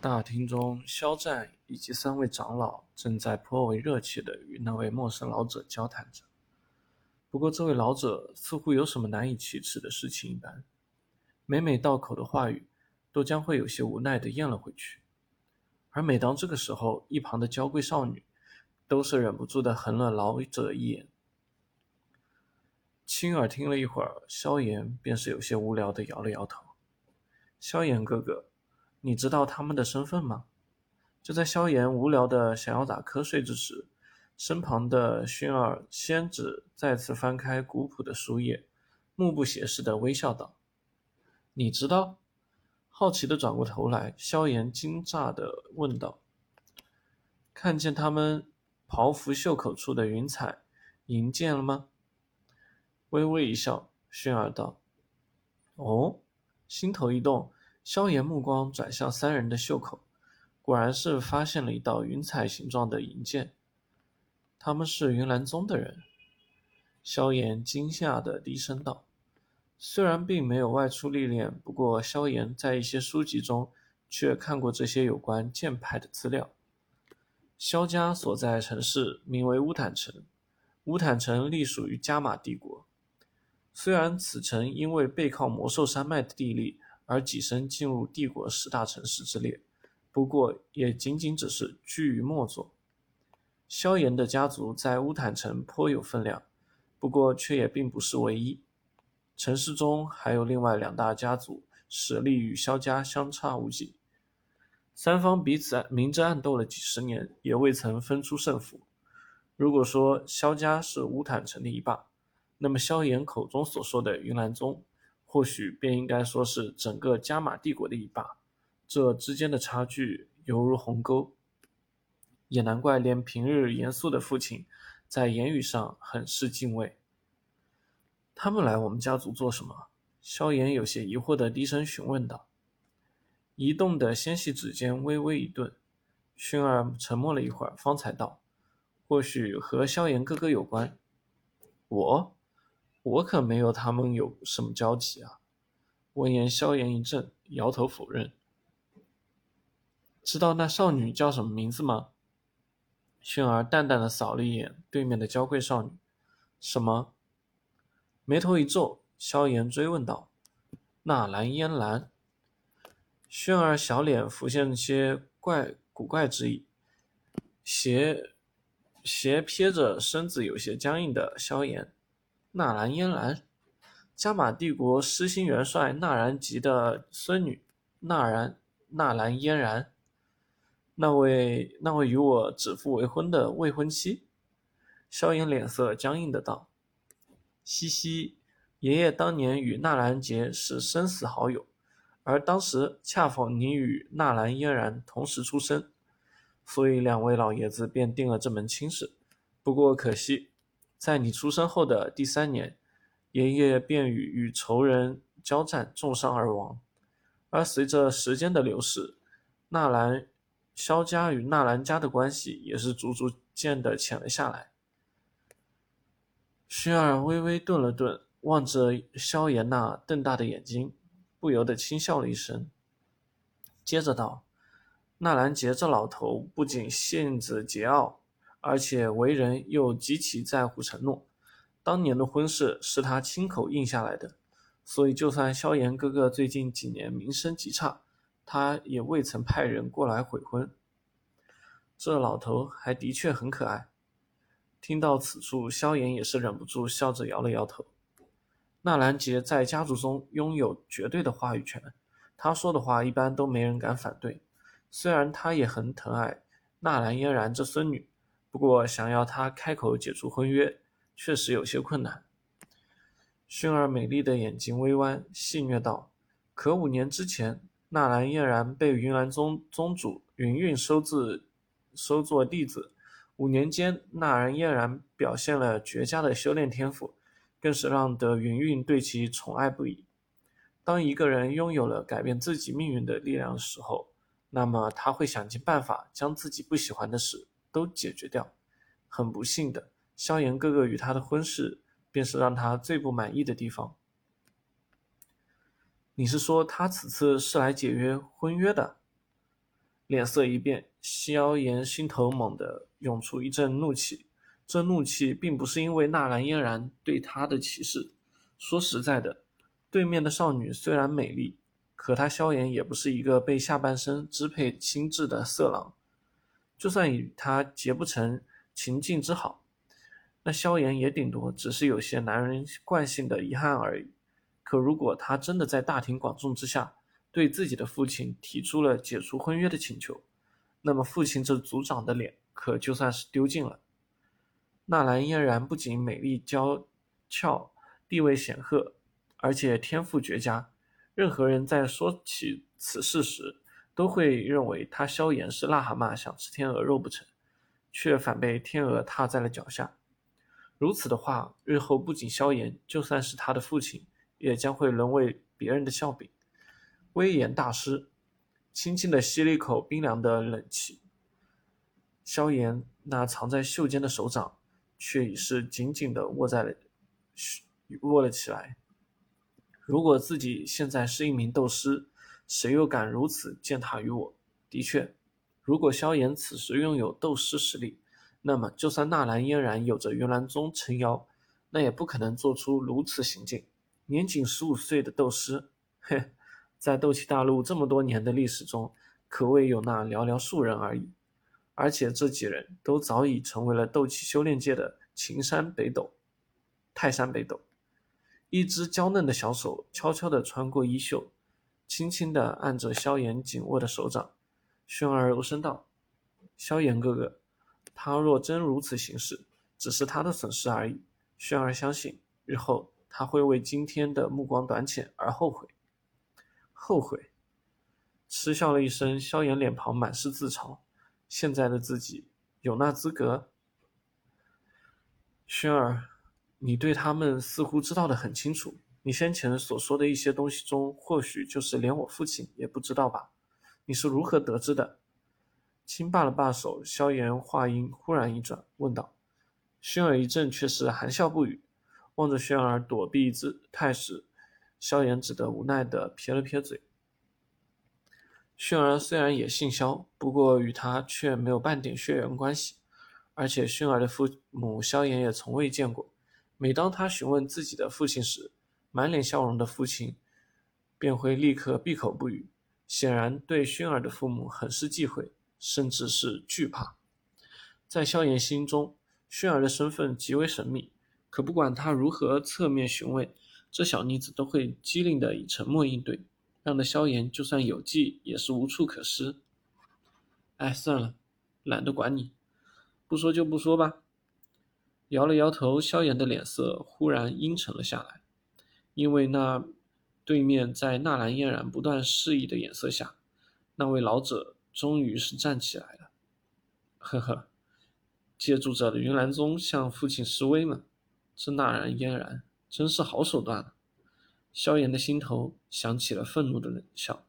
大厅中，肖战以及三位长老正在颇为热切地与那位陌生老者交谈着。不过，这位老者似乎有什么难以启齿的事情一般，每每到口的话语，都将会有些无奈地咽了回去。而每当这个时候，一旁的娇贵少女都是忍不住地横了老者一眼。亲耳听了一会儿，萧炎便是有些无聊地摇了摇头：“萧炎哥哥。”你知道他们的身份吗？就在萧炎无聊的想要打瞌睡之时，身旁的薰儿仙子再次翻开古朴的书页，目不斜视的微笑道：“你知道？”好奇的转过头来，萧炎惊诧的问道：“看见他们袍服袖口处的云彩银剑了吗？”微微一笑，薰儿道：“哦。”心头一动。萧炎目光转向三人的袖口，果然是发现了一道云彩形状的银剑。他们是云岚宗的人。萧炎惊吓的低声道：“虽然并没有外出历练，不过萧炎在一些书籍中却看过这些有关剑派的资料。萧家所在城市名为乌坦城，乌坦城隶属于加玛帝国。虽然此城因为背靠魔兽山脉的地利。”而跻身进入帝国十大城市之列，不过也仅仅只是居于末座。萧炎的家族在乌坦城颇有分量，不过却也并不是唯一。城市中还有另外两大家族，实力与萧家相差无几。三方彼此明争暗斗了几十年，也未曾分出胜负。如果说萧家是乌坦城的一霸，那么萧炎口中所说的云岚宗。或许便应该说是整个加玛帝国的一霸，这之间的差距犹如鸿沟，也难怪连平日严肃的父亲，在言语上很是敬畏。他们来我们家族做什么？萧炎有些疑惑的低声询问道。移动的纤细指尖微微一顿，薰儿沉默了一会儿，方才道：“或许和萧炎哥哥有关。”我。我可没有他们有什么交集啊！闻言，萧炎一怔，摇头否认。知道那少女叫什么名字吗？轩儿淡淡的扫了一眼对面的娇贵少女，什么？眉头一皱，萧炎追问道：“纳兰嫣然。”轩儿小脸浮现些怪古怪之意，斜斜瞥着身子有些僵硬的萧炎。纳兰嫣然，加玛帝国失心元帅纳兰吉的孙女，纳兰纳兰嫣然，那位那位与我指腹为婚的未婚妻。萧炎脸色僵硬的道：“嘻嘻，爷爷当年与纳兰杰是生死好友，而当时恰逢你与纳兰嫣然同时出生，所以两位老爷子便定了这门亲事。不过可惜。”在你出生后的第三年，爷爷便与与仇人交战，重伤而亡。而随着时间的流逝，纳兰萧家与纳兰家的关系也是逐逐渐的浅了下来。薰儿微微顿了顿，望着萧炎那瞪大的眼睛，不由得轻笑了一声，接着道：“纳兰杰这老头不仅性子桀骜。”而且为人又极其在乎承诺，当年的婚事是他亲口应下来的，所以就算萧炎哥哥最近几年名声极差，他也未曾派人过来悔婚。这老头还的确很可爱。听到此处，萧炎也是忍不住笑着摇了摇头。纳兰杰在家族中拥有绝对的话语权，他说的话一般都没人敢反对。虽然他也很疼爱纳兰嫣然这孙女。不过，想要他开口解除婚约，确实有些困难。薰儿美丽的眼睛微弯，戏谑道：“可五年之前，纳兰嫣然被云岚宗宗主云韵收自收作弟子。五年间，纳兰嫣然表现了绝佳的修炼天赋，更是让得云韵对其宠爱不已。当一个人拥有了改变自己命运的力量的时候，那么他会想尽办法将自己不喜欢的事。”都解决掉。很不幸的，萧炎哥哥与他的婚事，便是让他最不满意的地方。你是说他此次是来解约婚约的？脸色一变，萧炎心头猛地涌出一阵怒气。这怒气并不是因为纳兰嫣然对他的歧视。说实在的，对面的少女虽然美丽，可他萧炎也不是一个被下半身支配心智的色狼。就算与他结不成情境之好，那萧炎也顶多只是有些男人惯性的遗憾而已。可如果他真的在大庭广众之下对自己的父亲提出了解除婚约的请求，那么父亲这族长的脸可就算是丢尽了。纳兰嫣然不仅美丽娇俏、地位显赫，而且天赋绝佳。任何人在说起此事时，都会认为他萧炎是癞蛤蟆想吃天鹅肉不成，却反被天鹅踏在了脚下。如此的话，日后不仅萧炎，就算是他的父亲，也将会沦为别人的笑柄。威严大师轻轻地吸了一口冰凉的冷气，萧炎那藏在袖间的手掌。却已是紧紧地握在了，握了起来。如果自己现在是一名斗师，谁又敢如此践踏于我？的确，如果萧炎此时拥有斗师实力，那么就算纳兰嫣然有着云岚宗撑腰，那也不可能做出如此行径。年仅十五岁的斗师，嘿，在斗气大陆这么多年的历史中，可谓有那寥寥数人而已。而且这几人都早已成为了斗气修炼界的秦山北斗、泰山北斗。一只娇嫩的小手悄悄地穿过衣袖，轻轻地按着萧炎紧握的手掌。轩儿柔声道：“萧炎哥哥，他若真如此行事，只是他的损失而已。轩儿相信，日后他会为今天的目光短浅而后悔。”后悔？嗤笑了一声，萧炎脸庞满是自嘲。现在的自己有那资格？轩儿，你对他们似乎知道的很清楚。你先前所说的一些东西中，或许就是连我父亲也不知道吧？你是如何得知的？轻罢了罢手，萧炎话音忽然一转，问道。轩儿一怔，却是含笑不语，望着轩儿躲避之态时，萧炎只得无奈地撇了撇嘴。轩儿虽然也姓萧，不过与他却没有半点血缘关系，而且轩儿的父母萧炎也从未见过。每当他询问自己的父亲时，满脸笑容的父亲便会立刻闭口不语，显然对轩儿的父母很是忌讳，甚至是惧怕。在萧炎心中，轩儿的身份极为神秘，可不管他如何侧面询问，这小妮子都会机灵的以沉默应对。让得萧炎就算有计也是无处可施。哎，算了，懒得管你，不说就不说吧。摇了摇头，萧炎的脸色忽然阴沉了下来，因为那对面在纳兰嫣然不断示意的眼色下，那位老者终于是站起来了。呵呵，借助着云岚宗向父亲示威吗？这纳兰嫣然真是好手段啊！萧炎的心头响起了愤怒的冷笑。